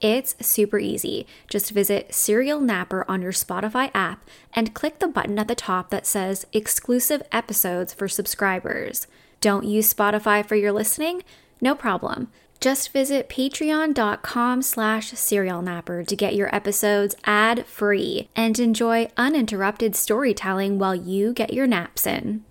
It's super easy. Just visit Serial Napper on your Spotify app and click the button at the top that says Exclusive Episodes for Subscribers. Don't use Spotify for your listening? No problem. Just visit patreon.com slash serialnapper to get your episodes ad-free and enjoy uninterrupted storytelling while you get your naps in.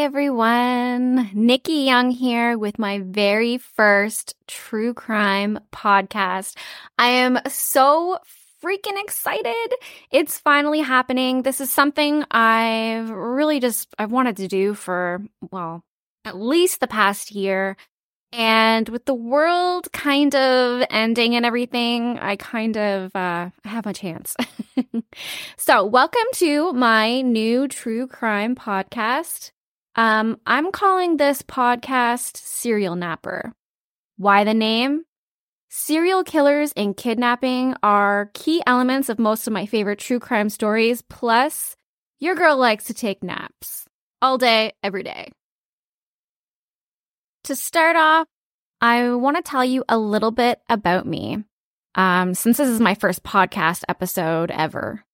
Everyone, Nikki Young here with my very first true crime podcast. I am so freaking excited. It's finally happening. This is something I've really just I've wanted to do for well, at least the past year. And with the world kind of ending and everything, I kind of uh, have a chance. so, welcome to my new true crime podcast. Um, I'm calling this podcast Serial Napper. Why the name? Serial killers and kidnapping are key elements of most of my favorite true crime stories. Plus, your girl likes to take naps all day, every day. To start off, I want to tell you a little bit about me, um, since this is my first podcast episode ever.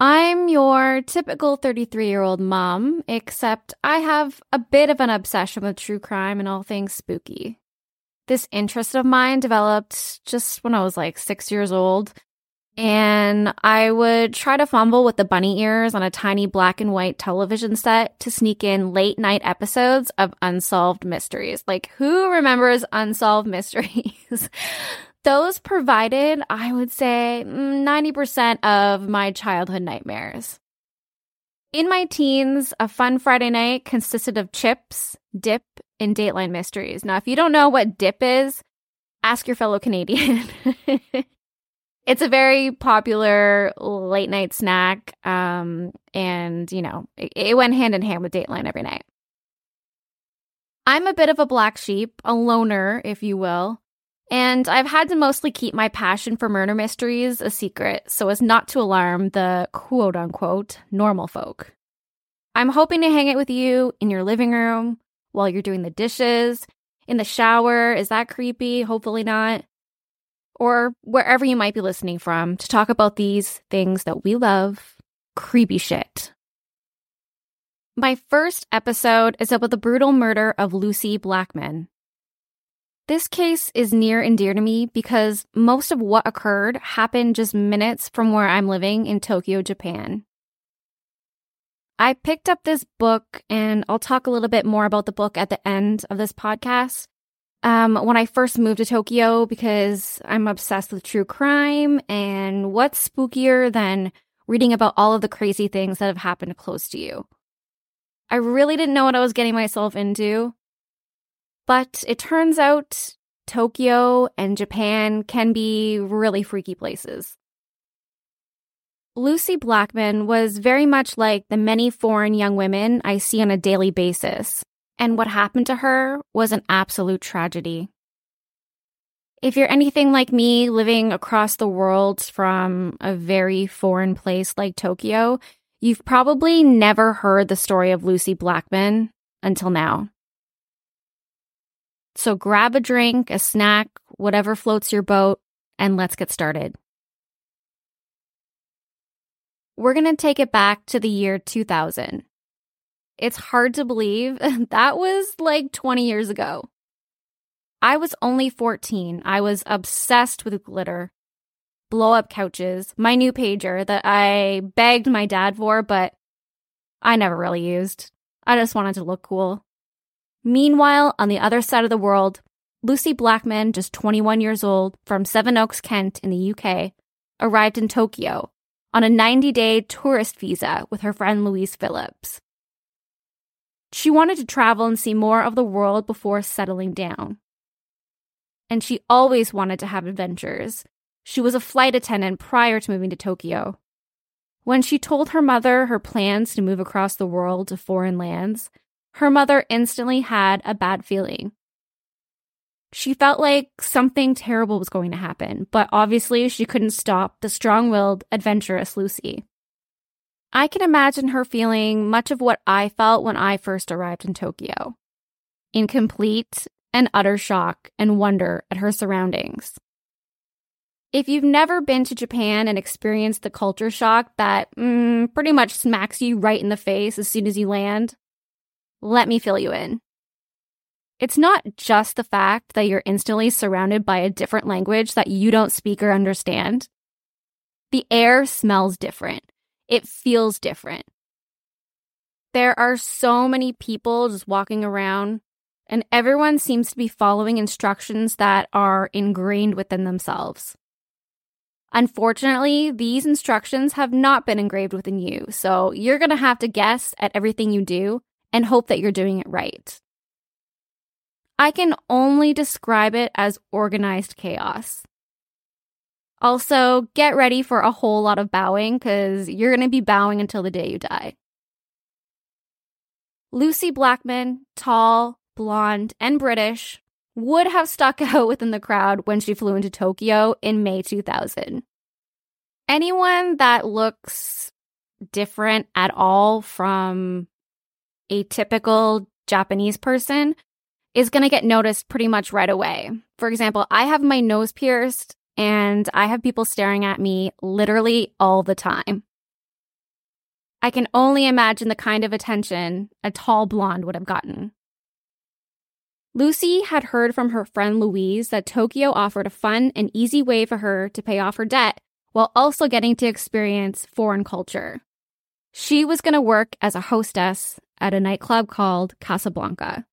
I'm your typical 33 year old mom, except I have a bit of an obsession with true crime and all things spooky. This interest of mine developed just when I was like six years old, and I would try to fumble with the bunny ears on a tiny black and white television set to sneak in late night episodes of Unsolved Mysteries. Like, who remembers Unsolved Mysteries? those provided, I would say, 90% of my childhood nightmares. In my teens, a fun Friday night consisted of chips, dip, and Dateline mysteries. Now, if you don't know what dip is, ask your fellow Canadian. it's a very popular late night snack. Um, and, you know, it, it went hand in hand with Dateline every night. I'm a bit of a black sheep, a loner, if you will. And I've had to mostly keep my passion for murder mysteries a secret so as not to alarm the quote unquote normal folk. I'm hoping to hang it with you in your living room while you're doing the dishes, in the shower. Is that creepy? Hopefully not. Or wherever you might be listening from to talk about these things that we love creepy shit. My first episode is about the brutal murder of Lucie Blackman, this case is near and dear to me because most of what occurred happened just minutes from where I'm living in Tokyo, Japan. I picked up this book, and I'll talk a little bit more about the book at the end of this podcast. Um, when I first moved to Tokyo, because I'm obsessed with true crime, and what's spookier than reading about all of the crazy things that have happened close to you? I really didn't know what I was getting myself into, but it turns out Tokyo and Japan can be really freaky places. Lucie Blackman was very much like the many foreign young women I see on a daily basis, and what happened to her was an absolute tragedy. If you're anything like me, living across the world from a very foreign place like Tokyo, you've probably never heard the story of Lucie Blackman until now. So grab a drink, a snack, whatever floats your boat, and let's get started. We're going to take it back to the year 2000. It's hard to believe that was like 20 years ago. I was only 14. I was obsessed with glitter, blow up couches, my new pager that I begged my dad for, but I never really used. I just wanted to look cool. Meanwhile, on the other side of the world, Lucie Blackman, just 21 years old, from Sevenoaks, Kent, in the UK, arrived in Tokyo on a 90 day tourist visa with her friend Louise Phillips. She wanted to travel and see more of the world before settling down. And she always wanted to have adventures. She was a flight attendant prior to moving to Tokyo. When she told her mother her plans to move across the world to foreign lands, her mother instantly had a bad feeling. She felt like something terrible was going to happen, but obviously she couldn't stop the strong willed, adventurous Lucie. I can imagine her feeling much of what I felt when I first arrived in Tokyo in complete and utter shock and wonder at her surroundings. If you've never been to Japan and experienced the culture shock that mm, pretty much smacks you right in the face as soon as you land, let me fill you in. It's not just the fact that you're instantly surrounded by a different language that you don't speak or understand. The air smells different. It feels different. There are so many people just walking around, and everyone seems to be following instructions that are ingrained within themselves. Unfortunately, these instructions have not been engraved within you, so you're going to have to guess at everything you do and hope that you're doing it right. I can only describe it as organized chaos. Also, get ready for a whole lot of bowing because you're going to be bowing until the day you die. Lucie Blackman, tall, blonde, and British, would have stuck out within the crowd when she flew into Tokyo in May 2000. Anyone that looks different at all from a typical Japanese person is going to get noticed pretty much right away. For example, I have my nose pierced and I have people staring at me literally all the time. I can only imagine the kind of attention a tall blonde would have gotten. Lucie had heard from her friend Louise that Tokyo offered a fun and easy way for her to pay off her debt while also getting to experience foreign culture. She was going to work as a hostess at a nightclub called Casablanca.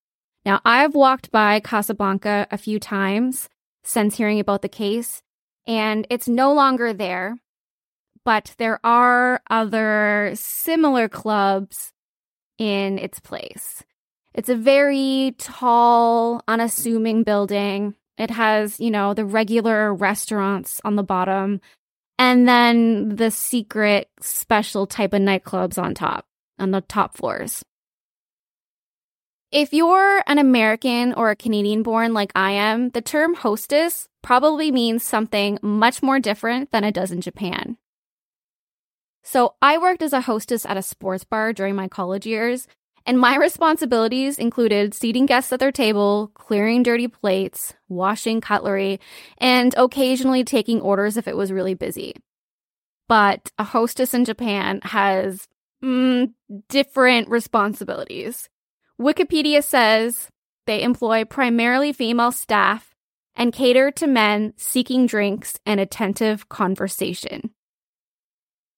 Now, I've walked by Casablanca a few times since hearing about the case, and it's no longer there, but there are other similar clubs in its place. It's a very tall, unassuming building. It has, you know, the regular restaurants on the bottom and then the secret special type of nightclubs on top, on the top floors. If you're an American or a Canadian born like I am, the term hostess probably means something much more different than it does in Japan. So, I worked as a hostess at a sports bar during my college years, and my responsibilities included seating guests at their table, clearing dirty plates, washing cutlery, and occasionally taking orders if it was really busy. But a hostess in Japan has mm, different responsibilities. Wikipedia says they employ primarily female staff and cater to men seeking drinks and attentive conversation.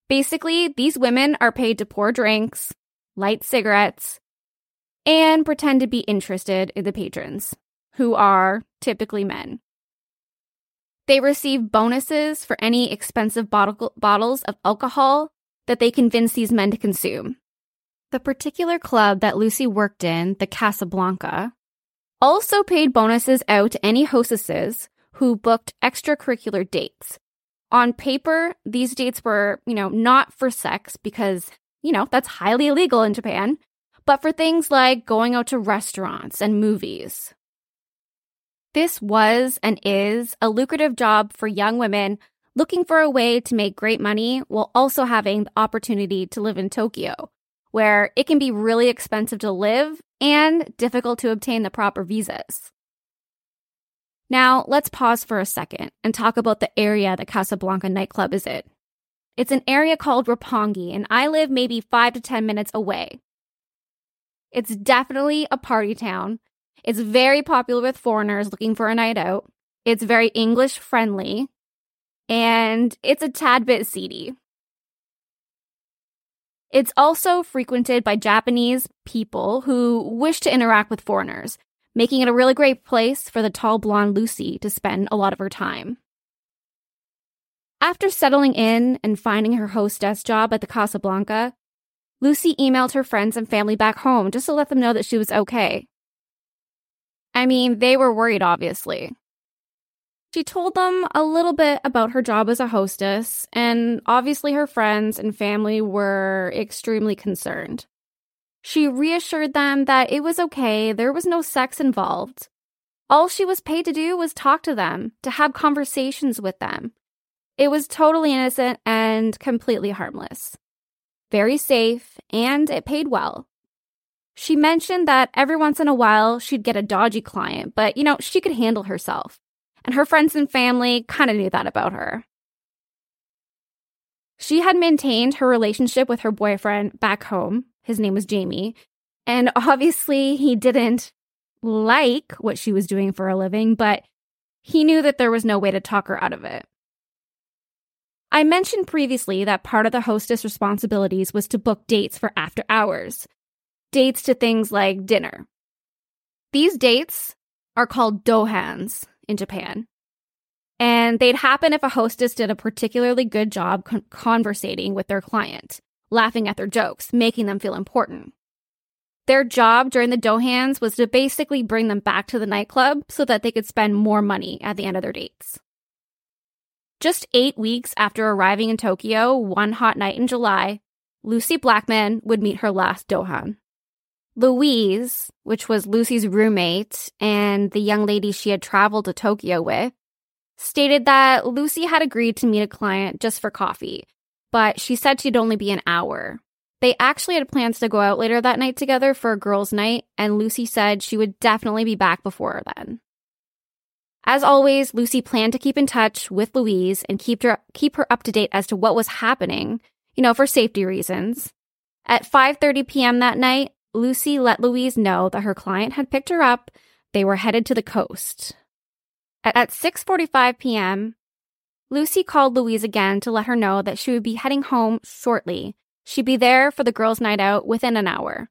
Basically, these women are paid to pour drinks, light cigarettes, and pretend to be interested in the patrons, who are typically men. They receive bonuses for any expensive bottle- bottles of alcohol that they convince these men to consume. The particular club that Lucie worked in, the Casablanca, also paid bonuses out to any hostesses who booked extracurricular dates. On paper, these dates were, you know, not for sex because, you know, that's highly illegal in Japan, but for things like going out to restaurants and movies. This was and is a lucrative job for young women looking for a way to make great money while also having the opportunity to live in Tokyo, where it can be really expensive to live and difficult to obtain the proper visas. Now, let's pause for a second and talk about the area the Casablanca nightclub is in. It's an area called Roppongi, and I live maybe five to 10 minutes away. It's definitely a party town. It's very popular with foreigners looking for a night out. It's very English friendly, and it's a tad bit seedy. It's also frequented by Japanese people who wish to interact with foreigners, making it a really great place for the tall blonde Lucie to spend a lot of her time. After settling in and finding her hostess job at the Casablanca, Lucie emailed her friends and family back home just to let them know that she was okay. I mean, they were worried, obviously. She told them a little bit about her job as a hostess, and obviously her friends and family were extremely concerned. She reassured them that it was okay, there was no sex involved. All she was paid to do was talk to them, to have conversations with them. It was totally innocent and completely harmless. Very safe, and it paid well. She mentioned that every once in a while she'd get a dodgy client, but you know, she could handle herself. And her friends and family kind of knew that about her. She had maintained her relationship with her boyfriend back home. His name was Jamie. And obviously, he didn't like what she was doing for a living, but he knew that there was no way to talk her out of it. I mentioned previously that part of the hostess' responsibilities was to book dates for after hours, dates to things like dinner. These dates are called dohans in Japan. And they'd happen if a hostess did a particularly good job con- conversating with their client, laughing at their jokes, making them feel important. Their job during the dohans was to basically bring them back to the nightclub so that they could spend more money at the end of their dates. Just eight weeks after arriving in Tokyo one hot night in July, Lucie Blackman would meet her last Dohan. Louise, which was Lucie's roommate and the young lady she had traveled to Tokyo with, stated that Lucie had agreed to meet a client just for coffee, but she said she'd only be an hour. They actually had plans to go out later that night together for a girls' night, and Lucie said she would definitely be back before then. As always, Lucie planned to keep in touch with Louise and keep her keep her up to date as to what was happening, you know, for safety reasons. At 5:30 p.m. that night, Lucie let Louise know that her client had picked her up. They were headed to the coast. At 6:45 p.m., Lucie called Louise again to let her know that she would be heading home shortly. She'd be there for the girls' night out within an hour.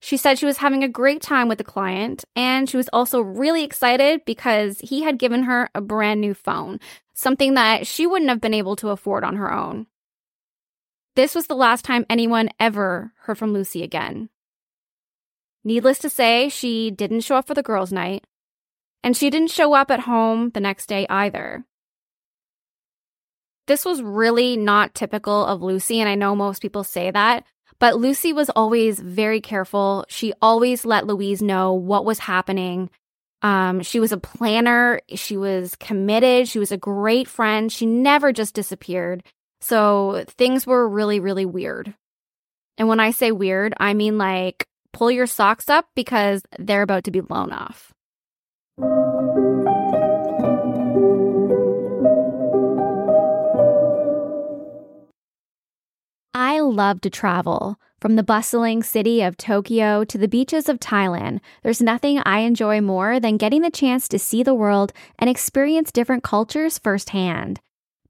She said she was having a great time with the client, and she was also really excited because he had given her a brand new phone, something that she wouldn't have been able to afford on her own. This was the last time anyone ever heard from Lucie again. Needless to say, she didn't show up for the girls' night, and she didn't show up at home the next day either. This was really not typical of Lucie, and I know most people say that, but Lucie was always very careful. She always let Louise know what was happening. Um, she was a planner. She was committed. She was a great friend. She never just disappeared. So things were really, really weird. And when I say weird, I mean like pull your socks up because they're about to be blown off. I love to travel. From the bustling city of Tokyo to the beaches of Thailand, there's nothing I enjoy more than getting the chance to see the world and experience different cultures firsthand.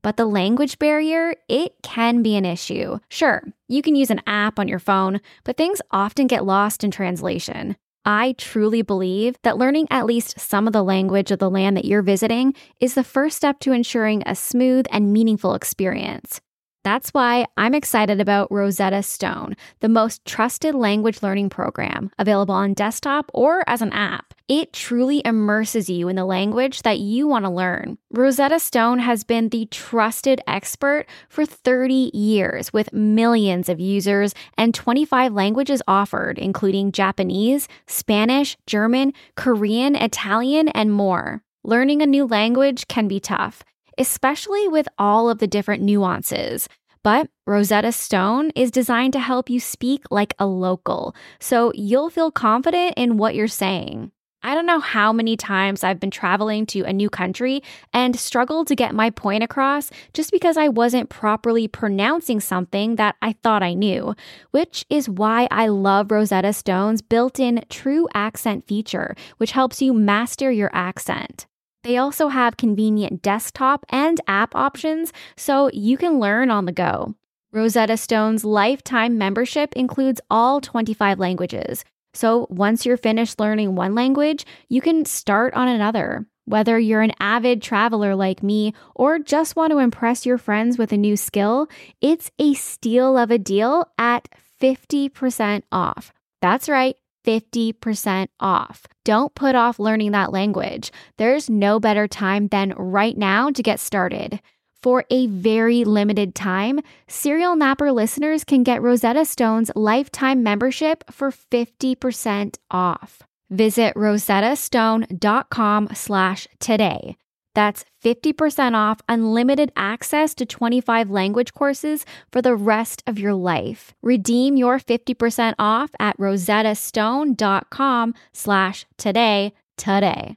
But the language barrier, it can be an issue. Sure, you can use an app on your phone, but things often get lost in translation. I truly believe that learning at least some of the language of the land that you're visiting is the first step to ensuring a smooth and meaningful experience. That's why I'm excited about Rosetta Stone, the most trusted language learning program available on desktop or as an app. It truly immerses you in the language that you want to learn. Rosetta Stone has been the trusted expert for 30 years with millions of users and 25 languages offered, including Japanese, Spanish, German, Korean, Italian, and more. Learning a new language can be tough especially with all of the different nuances. But Rosetta Stone is designed to help you speak like a local, so you'll feel confident in what you're saying. I don't know how many times I've been traveling to a new country and struggled to get my point across just because I wasn't properly pronouncing something that I thought I knew, which is why I love Rosetta Stone's built in true accent feature, which helps you master your accent. They also have convenient desktop and app options so you can learn on the go. Rosetta Stone's lifetime membership includes all 25 languages, So once you're finished learning one language, you can start on another. Whether you're an avid traveler like me or just want to impress your friends with a new skill, it's a steal of a deal at 50% off. That's right. 50% off. Don't put off learning that language. There's no better time than right now to get started. For a very limited time, Serial Napper listeners can get Rosetta Stone's lifetime membership for 50% off. Visit rosettastone.com slash today. That's 50% off unlimited access to 25 language courses for the rest of your life. Redeem your 50% off at rosettastone.com slash today today.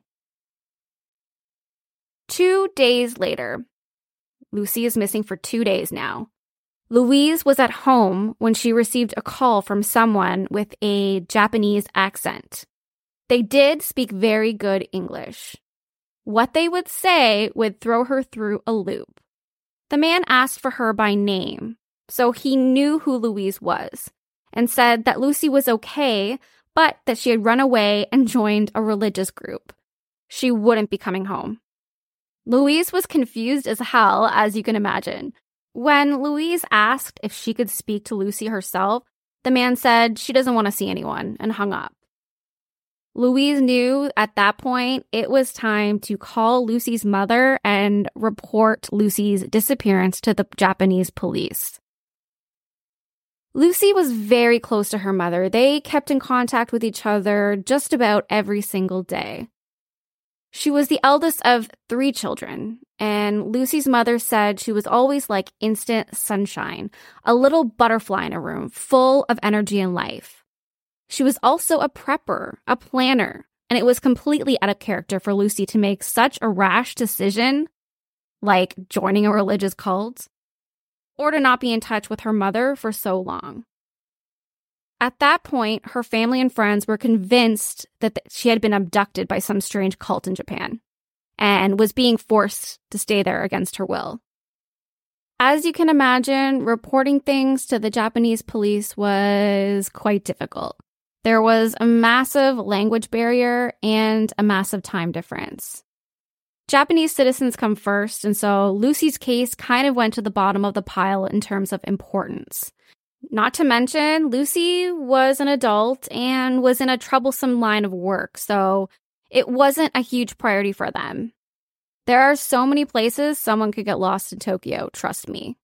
Two days later, Lucy is missing for two days now. Louise was at home when she received a call from someone with a Japanese accent. They did speak very good English. What they would say would throw her through a loop. The man asked for her by name, so he knew who Louise was, and said that Lucie was okay, but that she had run away and joined a religious group. She wouldn't be coming home. Louise was confused as hell, as you can imagine. When Louise asked if she could speak to Lucie herself, the man said she doesn't want to see anyone and hung up. Louise knew at that point it was time to call Lucie's mother and report Lucie's disappearance to the Japanese police. Lucie was very close to her mother. They kept in contact with each other just about every single day. She was the eldest of three children, and Lucie's mother said she was always like instant sunshine, a little butterfly in a room full of energy and life. She was also a prepper, a planner, and it was completely out of character for Lucie to make such a rash decision, like joining a religious cult, or to not be in touch with her mother for so long. At that point, her family and friends were convinced that she had been abducted by some strange cult in Japan and was being forced to stay there against her will. As you can imagine, reporting things to the Japanese police was quite difficult. There was a massive language barrier and a massive time difference. Japanese citizens come first, and so Lucie's case kind of went to the bottom of the pile in terms of importance. Not to mention, Lucie was an adult and was in a troublesome line of work, so it wasn't a huge priority for them. There are so many places someone could get lost in Tokyo, trust me.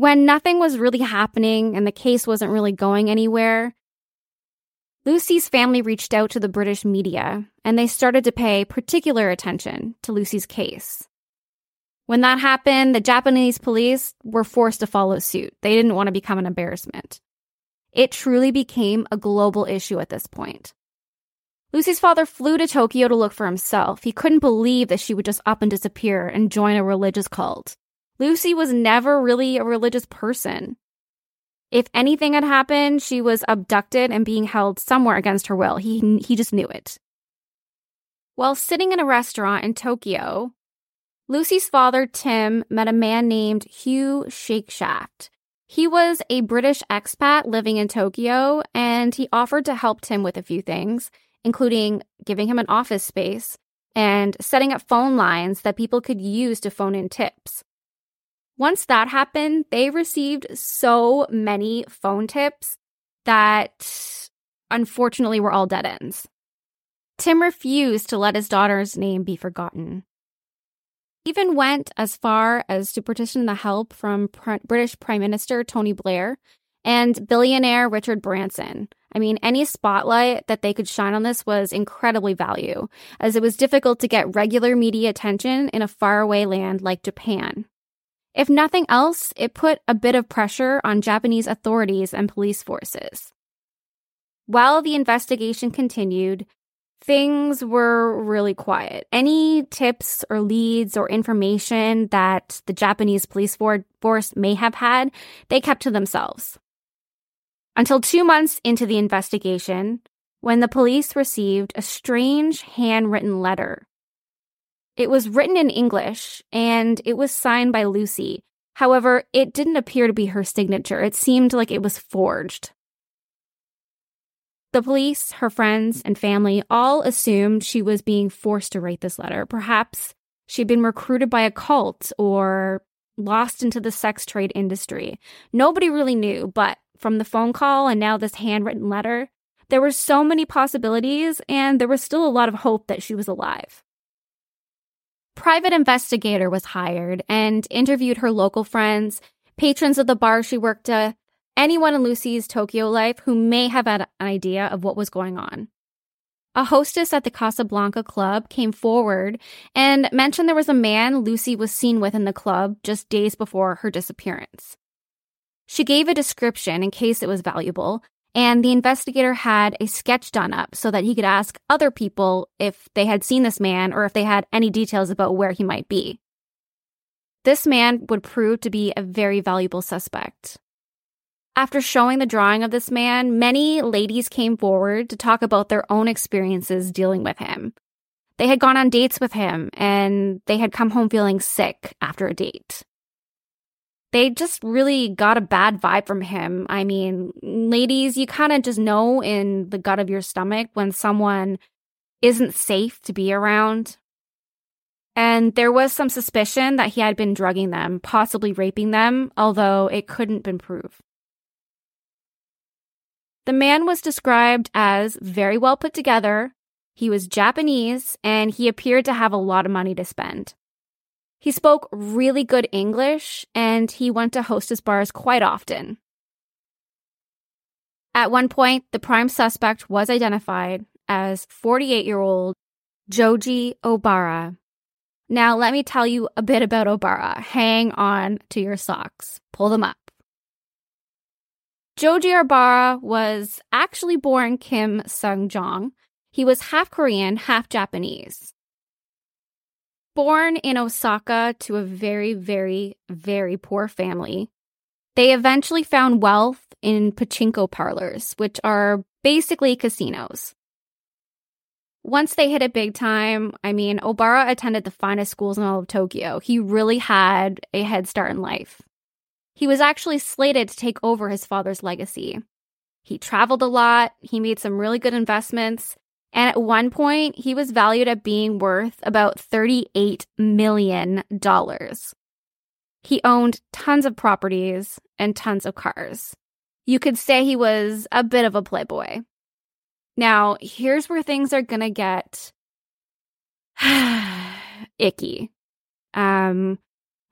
When nothing was really happening and the case wasn't really going anywhere, Lucie's family reached out to the British media and they started to pay particular attention to Lucie's case. When that happened, the Japanese police were forced to follow suit. They didn't want to become an embarrassment. It truly became a global issue at this point. Lucie's father flew to Tokyo to look for himself. He couldn't believe that she would just up and disappear and join a religious cult. Lucie was never really a religious person. If anything had happened, she was abducted and being held somewhere against her will. He, he just knew it. While sitting in a restaurant in Tokyo, Lucie's father, Tim, met a man named Hugh Shakeshaft. He was a British expat living in Tokyo, and he offered to help Tim with a few things, including giving him an office space and setting up phone lines that people could use to phone in tips. Once that happened, they received so many phone tips that unfortunately were all dead ends. Tim refused to let his daughter's name be forgotten. Even went as far as to petition the help from Pr- British Prime Minister Tony Blair and billionaire Richard Branson. I mean, any spotlight that they could shine on this was incredibly value, as it was difficult to get regular media attention in a faraway land like Japan. If nothing else, it put a bit of pressure on Japanese authorities and police forces. While the investigation continued, things were really quiet. Any tips or leads or information that the Japanese police force may have had, they kept to themselves. Until two months into the investigation, when the police received a strange handwritten letter it was written in English and it was signed by Lucie. However, it didn't appear to be her signature. It seemed like it was forged. The police, her friends, and family all assumed she was being forced to write this letter. Perhaps she'd been recruited by a cult or lost into the sex trade industry. Nobody really knew, but from the phone call and now this handwritten letter, there were so many possibilities, and there was still a lot of hope that she was alive. Private investigator was hired and interviewed her local friends, patrons of the bar she worked at, anyone in Lucie's Tokyo life who may have had an idea of what was going on. A hostess at the Casablanca club came forward and mentioned there was a man Lucie was seen with in the club just days before her disappearance. She gave a description in case it was valuable, and the investigator had a sketch done up so that he could ask other people if they had seen this man or if they had any details about where he might be. This man would prove to be a very valuable suspect. After showing the drawing of this man, many ladies came forward to talk about their own experiences dealing with him. They had gone on dates with him and they had come home feeling sick after a date. They just really got a bad vibe from him. I mean, ladies, you kind of just know in the gut of your stomach when someone isn't safe to be around. And there was some suspicion that he had been drugging them, possibly raping them, although it couldn't been proved. The man was described as very well put together. He was Japanese and he appeared to have a lot of money to spend. He spoke really good English and he went to hostess bars quite often. At one point, the prime suspect was identified as 48 year old Joji Obara. Now, let me tell you a bit about Obara. Hang on to your socks, pull them up. Joji Obara was actually born Kim Sung Jong. He was half Korean, half Japanese. Born in Osaka to a very, very, very poor family, they eventually found wealth in pachinko parlors, which are basically casinos. Once they hit it big time, I mean, Obara attended the finest schools in all of Tokyo. He really had a head start in life. He was actually slated to take over his father's legacy. He traveled a lot, he made some really good investments, and at one point, he was valued at being worth about $38 million. He owned tons of properties and tons of cars. You could say he was a bit of a playboy. Now, here's where things are going to get icky. Um,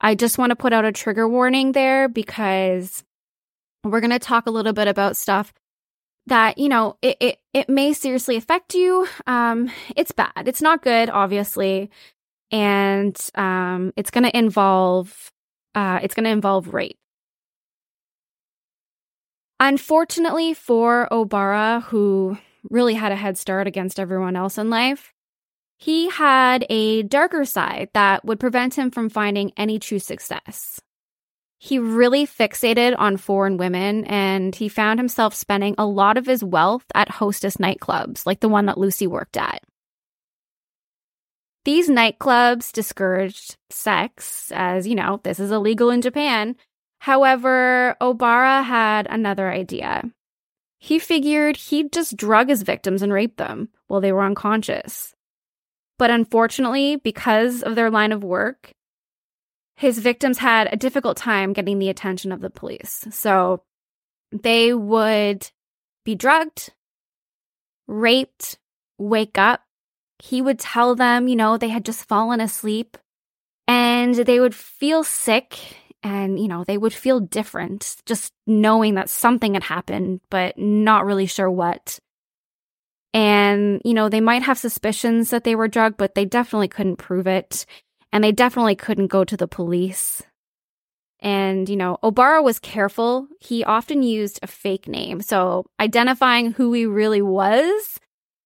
I just want to put out a trigger warning there because we're going to talk a little bit about stuff that, you know, it, it, it may seriously affect you. Um, it's bad. It's not good, obviously. And, um, it's going to involve, uh, it's going to involve rape. Unfortunately for Obara, who really had a head start against everyone else in life, he had a darker side that would prevent him from finding any true success. He really fixated on foreign women and he found himself spending a lot of his wealth at hostess nightclubs, like the one that Lucie worked at. These nightclubs discouraged sex, as you know, this is illegal in Japan. However, Obara had another idea. He figured he'd just drug his victims and rape them while they were unconscious. But unfortunately, because of their line of work, his victims had a difficult time getting the attention of the police. So they would be drugged, raped, wake up. He would tell them, you know, they had just fallen asleep and they would feel sick and, you know, they would feel different just knowing that something had happened, but not really sure what. And, you know, they might have suspicions that they were drugged, but they definitely couldn't prove it. And they definitely couldn't go to the police. And, you know, Obara was careful. He often used a fake name. So identifying who he really was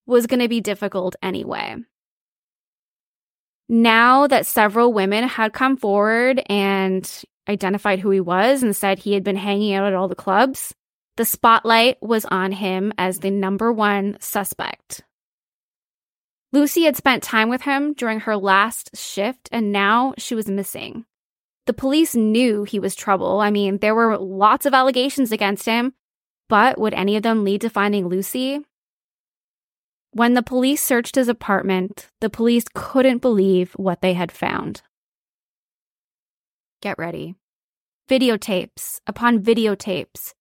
was going to be difficult anyway. Now that several women had come forward and identified who he was and said he had been hanging out at all the clubs, the spotlight was on him as the number one suspect. Lucie had spent time with him during her last shift, and now she was missing. The police knew he was trouble. I mean, there were lots of allegations against him, but would any of them lead to finding Lucie? When the police searched his apartment, the police couldn't believe what they had found. Get ready. Videotapes upon videotapes,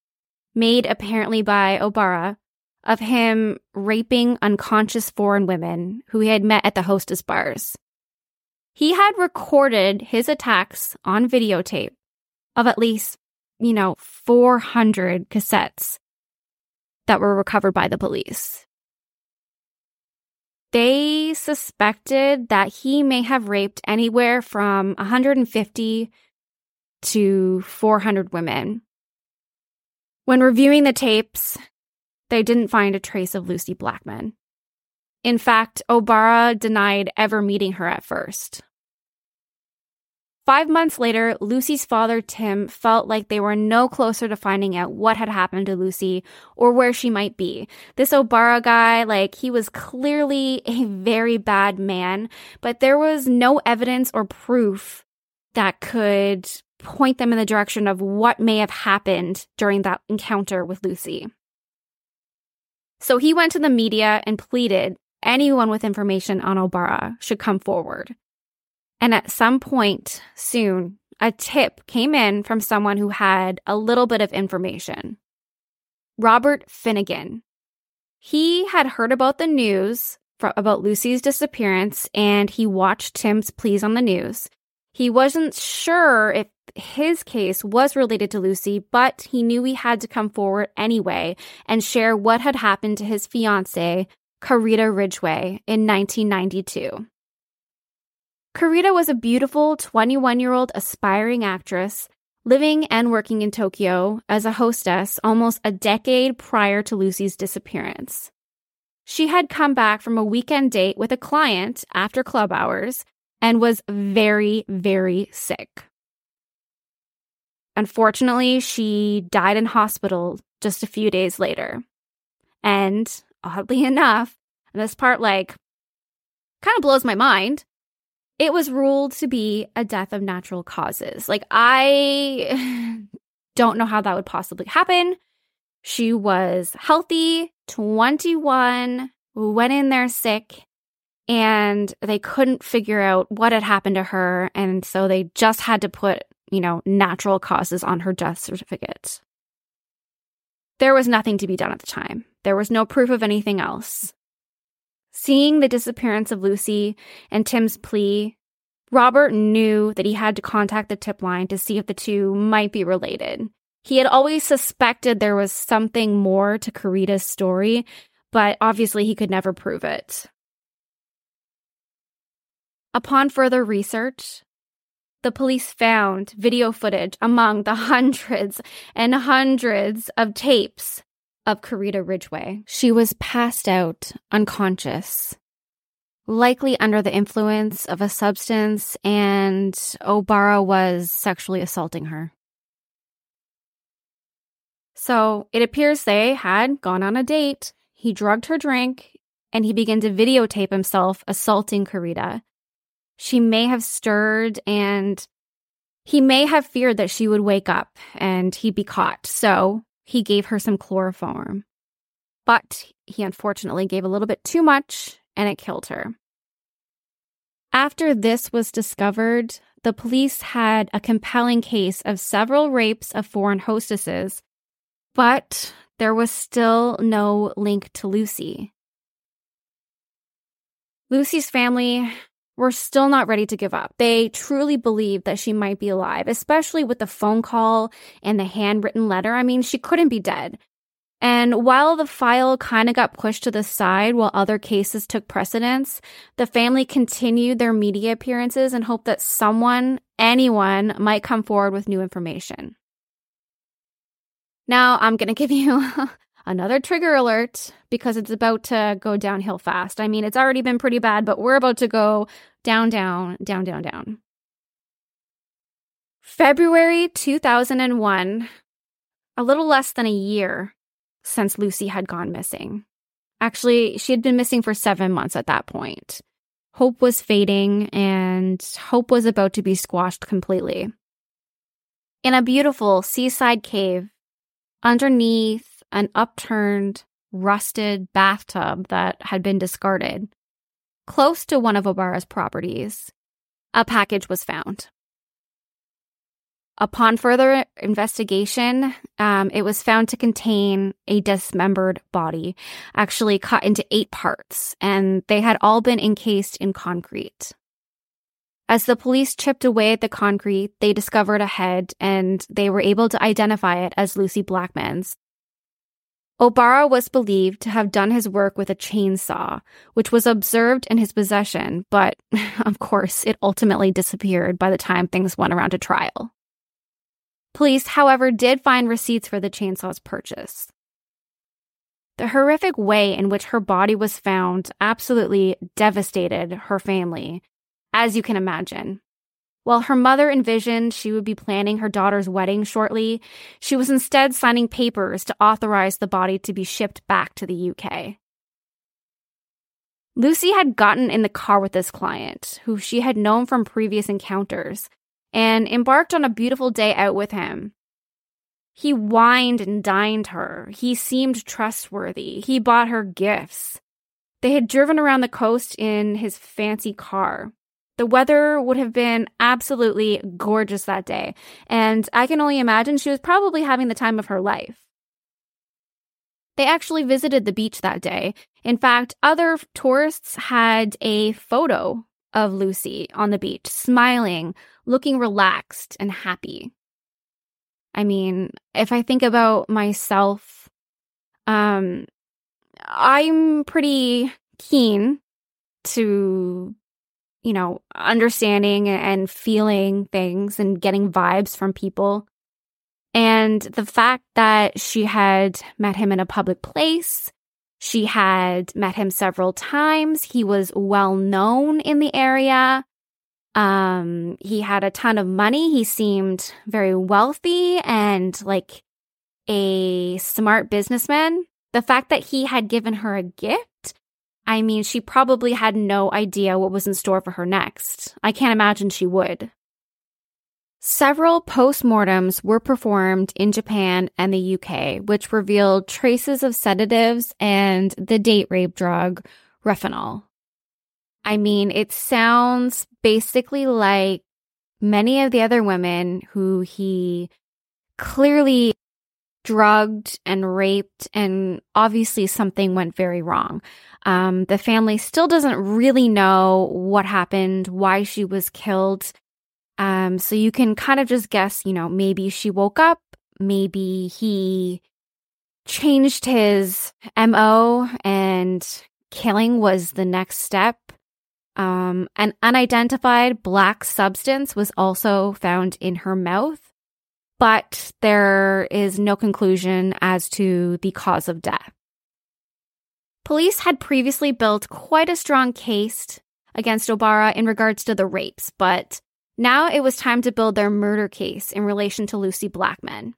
made apparently by Obara, of him raping unconscious foreign women who he had met at the hostess bars. He had recorded his attacks on videotape of at least, you know, 400 cassettes that were recovered by the police. They suspected that he may have raped anywhere from 150 to 400 women. When reviewing the tapes, they didn't find a trace of Lucie Blackman. In fact, Obara denied ever meeting her at first. Five months later, Lucie's father, Tim, felt like they were no closer to finding out what had happened to Lucie or where she might be. This Obara guy, like, he was clearly a very bad man, but there was no evidence or proof that could point them in the direction of what may have happened during that encounter with Lucie. So he went to the media and pleaded anyone with information on Obara should come forward. And at some point soon, a tip came in from someone who had a little bit of information. Robert Finnegan. He had heard about the news about Lucie's disappearance and he watched Tim's pleas on the news. He wasn't sure if his case was related to Lucie, but he knew he had to come forward anyway and share what had happened to his fiancee, Carita Ridgway, in 1992. Carita was a beautiful 21 year old aspiring actress living and working in Tokyo as a hostess almost a decade prior to Lucie's disappearance. She had come back from a weekend date with a client after club hours and was very, very sick. Unfortunately, she died in hospital just a few days later. And oddly enough, and this part like kind of blows my mind, it was ruled to be a death of natural causes. Like, I don't know how that would possibly happen. She was healthy, 21, went in there sick, and they couldn't figure out what had happened to her. And so they just had to put, you know, natural causes on her death certificate. There was nothing to be done at the time. There was no proof of anything else. Seeing the disappearance of Lucie and Tim's plea, Robert knew that he had to contact the tip line to see if the two might be related. He had always suspected there was something more to Carita's story, but obviously he could never prove it. Upon further research, the police found video footage among the hundreds and hundreds of tapes of Carita Ridgway. She was passed out, unconscious, likely under the influence of a substance, and Obara was sexually assaulting her. So it appears they had gone on a date. He drugged her drink and he began to videotape himself assaulting Carita. She may have stirred and he may have feared that she would wake up and he'd be caught. So he gave her some chloroform. But he unfortunately gave a little bit too much and it killed her. After this was discovered, the police had a compelling case of several rapes of foreign hostesses, but there was still no link to Lucie. Lucie's family were still not ready to give up. They truly believed that she might be alive, especially with the phone call and the handwritten letter. I mean, she couldn't be dead. And while the file kind of got pushed to the side while other cases took precedence, the family continued their media appearances and hoped that someone, anyone, might come forward with new information. Now, I'm going to give you another trigger alert because it's about to go downhill fast. I mean, it's already been pretty bad, but we're about to go down, down, down, down, down. February 2001, a little less than a year since Lucie had gone missing. Actually, she had been missing for seven months at that point. Hope was fading, and hope was about to be squashed completely. In a beautiful seaside cave, underneath an upturned rusted bathtub that had been discarded. Close to one of Obara's properties, a package was found. Upon further investigation, um, it was found to contain a dismembered body, actually cut into eight parts, and they had all been encased in concrete. As the police chipped away at the concrete, they discovered a head and they were able to identify it as Lucie Blackman's. Obara was believed to have done his work with a chainsaw, which was observed in his possession, but of course, it ultimately disappeared by the time things went around to trial. Police, however, did find receipts for the chainsaw's purchase. The horrific way in which her body was found absolutely devastated her family, as you can imagine. While her mother envisioned she would be planning her daughter's wedding shortly, she was instead signing papers to authorize the body to be shipped back to the UK. Lucie had gotten in the car with this client, who she had known from previous encounters, and embarked on a beautiful day out with him. He wined and dined her. He seemed trustworthy. He bought her gifts. They had driven around the coast in his fancy car. The weather would have been absolutely gorgeous that day, and I can only imagine she was probably having the time of her life. They actually visited the beach that day. In fact, other tourists had a photo of Lucie on the beach, smiling, looking relaxed and happy. I mean, if I think about myself, um, I'm pretty keen to you know, understanding and feeling things and getting vibes from people. And the fact that she had met him in a public place, she had met him several times. He was well known in the area. Um, he had a ton of money. He seemed very wealthy and like a smart businessman. The fact that he had given her a gift I mean, she probably had no idea what was in store for her next. I can't imagine she would. Several postmortems were performed in Japan and the UK, which revealed traces of sedatives and the date rape drug Rohypnol. I mean, it sounds basically like many of the other women who he clearly drugged and raped, and obviously something went very wrong. Um, the family still doesn't really know what happened, why she was killed. Um, so you can kind of just guess, you know, maybe she woke up, maybe he changed his MO and killing was the next step. Um, an unidentified black substance was also found in her mouth, but there is no conclusion as to the cause of death. Police had previously built quite a strong case against Obara in regards to the rapes, but now it was time to build their murder case in relation to Lucie Blackman.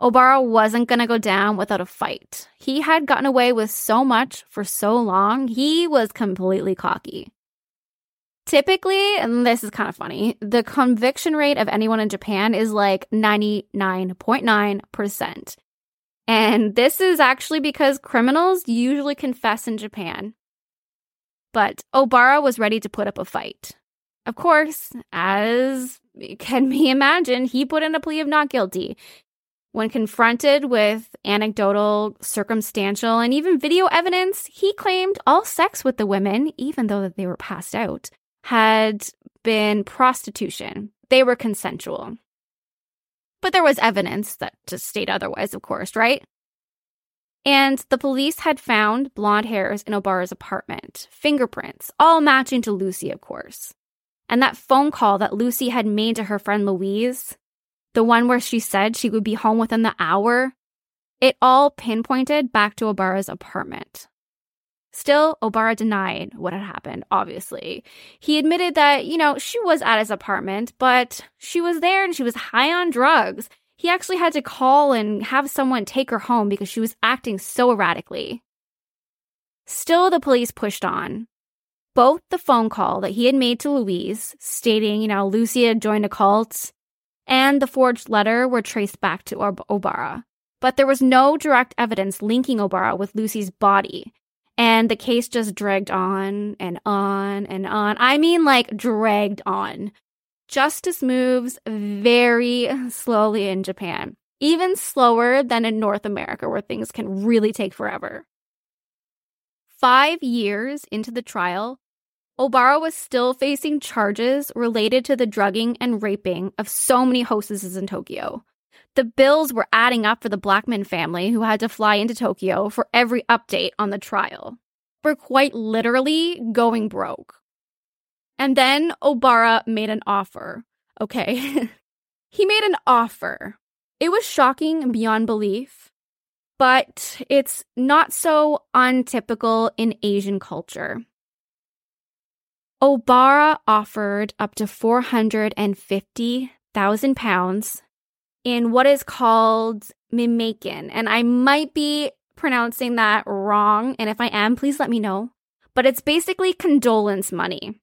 Obara wasn't going to go down without a fight. He had gotten away with so much for so long, he was completely cocky. Typically, and this is kind of funny, the conviction rate of anyone in Japan is like 99.9%. And this is actually because criminals usually confess in Japan. But Obara was ready to put up a fight. Of course, as can be imagined, he put in a plea of not guilty. When confronted with anecdotal, circumstantial, and even video evidence, he claimed all sex with the women, even though they were passed out, had been prostitution. They were consensual. But there was evidence that to state otherwise, of course, right? And the police had found blonde hairs in Obara's apartment, fingerprints, all matching to Lucie, of course. And that phone call that Lucie had made to her friend Louise, the one where she said she would be home within the hour, it all pinpointed back to Obara's apartment. Still, Obara denied what had happened, obviously. He admitted that, you know, she was at his apartment, but she was there and she was high on drugs. He actually had to call and have someone take her home because she was acting so erratically. Still, the police pushed on. Both the phone call that he had made to Louise, stating, you know, Lucie had joined a cult, and the forged letter were traced back to Obara. but there was no direct evidence linking Obara with Lucie's body. And the case just dragged on and on and on. I mean, like, dragged on. Justice moves very slowly in Japan, even slower than in North America, where things can really take forever. Five years into the trial, Obara was still facing charges related to the drugging and raping of so many hostesses in Tokyo. The bills were adding up for the Blackman family who had to fly into Tokyo for every update on the trial. We're quite literally going broke. And then Obara made an offer. Okay. he made an offer. It was shocking beyond belief, but it's not so untypical in Asian culture. Obara offered up to 450,000 pounds in what is called mimaken. And I might be pronouncing that wrong. And if I am, please let me know. But it's basically condolence money.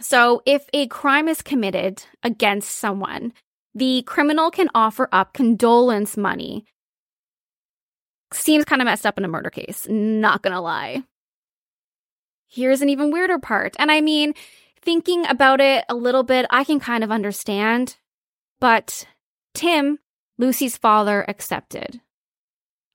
So if a crime is committed against someone, the criminal can offer up condolence money. Seems kind of messed up in a murder case, not gonna lie. Here's an even weirder part. And I mean, thinking about it a little bit, I can kind of understand. But Tim, Lucie's father, accepted.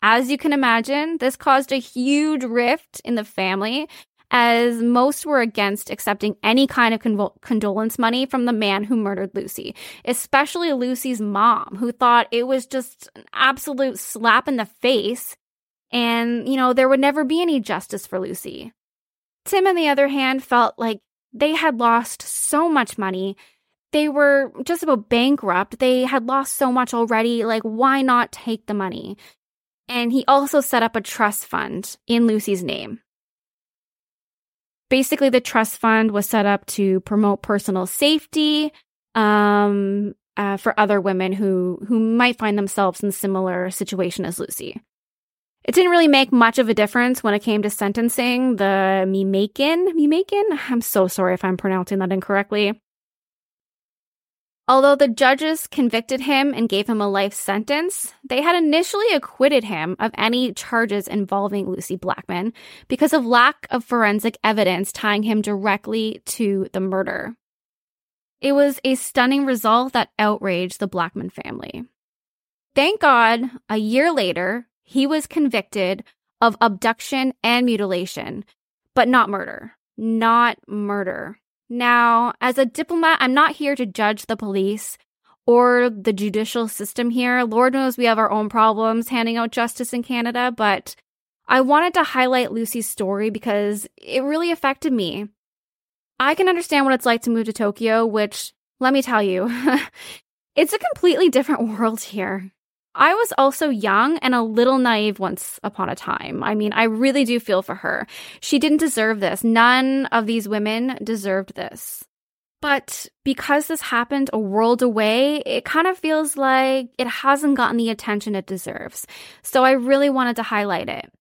As you can imagine, this caused a huge rift in the family as most were against accepting any kind of condolence money from the man who murdered Lucie, especially Lucie's mom, who thought it was just an absolute slap in the face and, you know, there would never be any justice for Lucie. Tim, on the other hand, felt like they had lost so much money they were just about bankrupt. They had lost so much already. Like, why not take the money? And he also set up a trust fund in Lucie's name. Basically, the trust fund was set up to promote personal safety um, uh, for other women who who might find themselves in a similar situation as Lucie. It didn't really make much of a difference when it came to sentencing the Mimakin. Mimakin? I'm so sorry if I'm pronouncing that incorrectly. Although the judges convicted him and gave him a life sentence, they had initially acquitted him of any charges involving Lucie Blackman because of lack of forensic evidence tying him directly to the murder. It was a stunning result that outraged the Blackman family. Thank God, a year later, he was convicted of abduction and mutilation, but not murder. Not murder. Now, as a diplomat, I'm not here to judge the police or the judicial system here. Lord knows we have our own problems handing out justice in Canada, but I wanted to highlight Lucie's story because it really affected me. I can understand what it's like to move to Tokyo, which, let me tell you, it's a completely different world here. I was also young and a little naive once upon a time. I mean, I really do feel for her. She didn't deserve this. None of these women deserved this. But because this happened a world away, it kind of feels like it hasn't gotten the attention it deserves. So I really wanted to highlight it.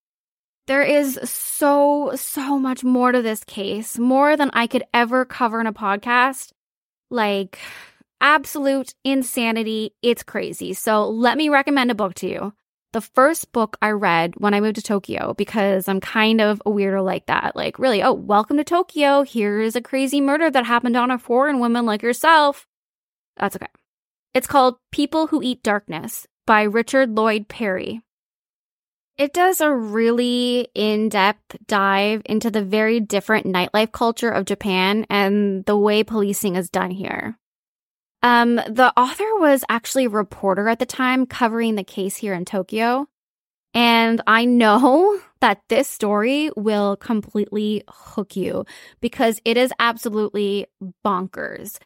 There is so, so much more to this case, more than I could ever cover in a podcast. Like, absolute insanity. It's crazy. So let me recommend a book to you. The first book I read when I moved to Tokyo, because I'm kind of a weirdo like that. Like, really, oh, welcome to Tokyo. Here is a crazy murder that happened on a foreign woman like yourself. That's okay. It's called People Who Eat Darkness by Richard Lloyd Parry. It does a really in depth dive into the very different nightlife culture of Japan and the way policing is done here. Um, the author was actually a reporter at the time covering the case here in Tokyo. And I know that this story will completely hook you because it is absolutely bonkers.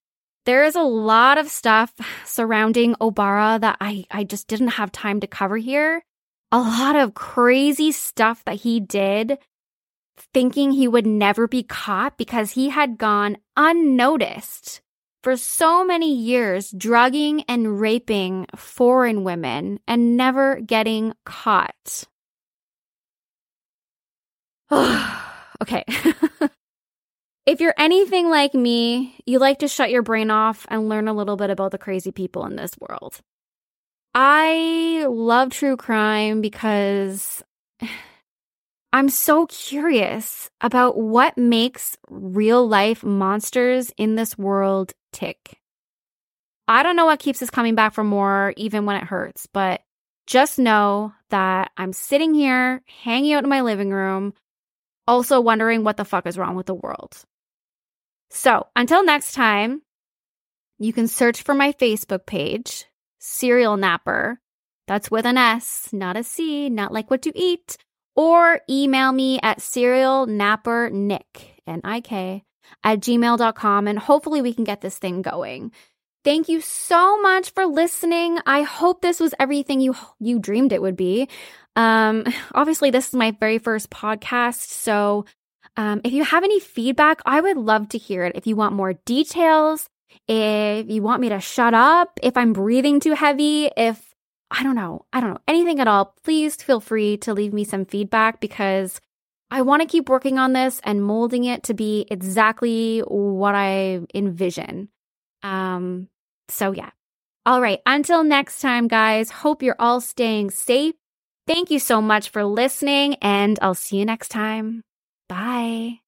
There is a lot of stuff surrounding Obara that I, I just didn't have time to cover here. A lot of crazy stuff that he did thinking he would never be caught because he had gone unnoticed for so many years drugging and raping foreign women and never getting caught. okay. if you're anything like me, you like to shut your brain off and learn a little bit about the crazy people in this world. I love true crime because I'm so curious about what makes real life monsters in this world tick. I don't know what keeps us coming back for more, even when it hurts, but just know that I'm sitting here hanging out in my living room, also wondering what the fuck is wrong with the world. So until next time, you can search for my Facebook page, Serial Napper. That's with an S, not a C, not like what you eat or email me at serialnappernik, N-I-K, at gmail.com, and hopefully we can get this thing going. Thank you so much for listening. I hope this was everything you you dreamed it would be. Um, obviously, this is my very first podcast, so um, if you have any feedback, I would love to hear it. If you want more details, if you want me to shut up, if I'm breathing too heavy, if I don't know, I don't know, anything at all, please feel free to leave me some feedback because I want to keep working on this and molding it to be exactly what I envision. Um, so yeah. All right. Until next time, guys, hope you're all staying safe. Thank you so much for listening, and I'll see you next time. Bye.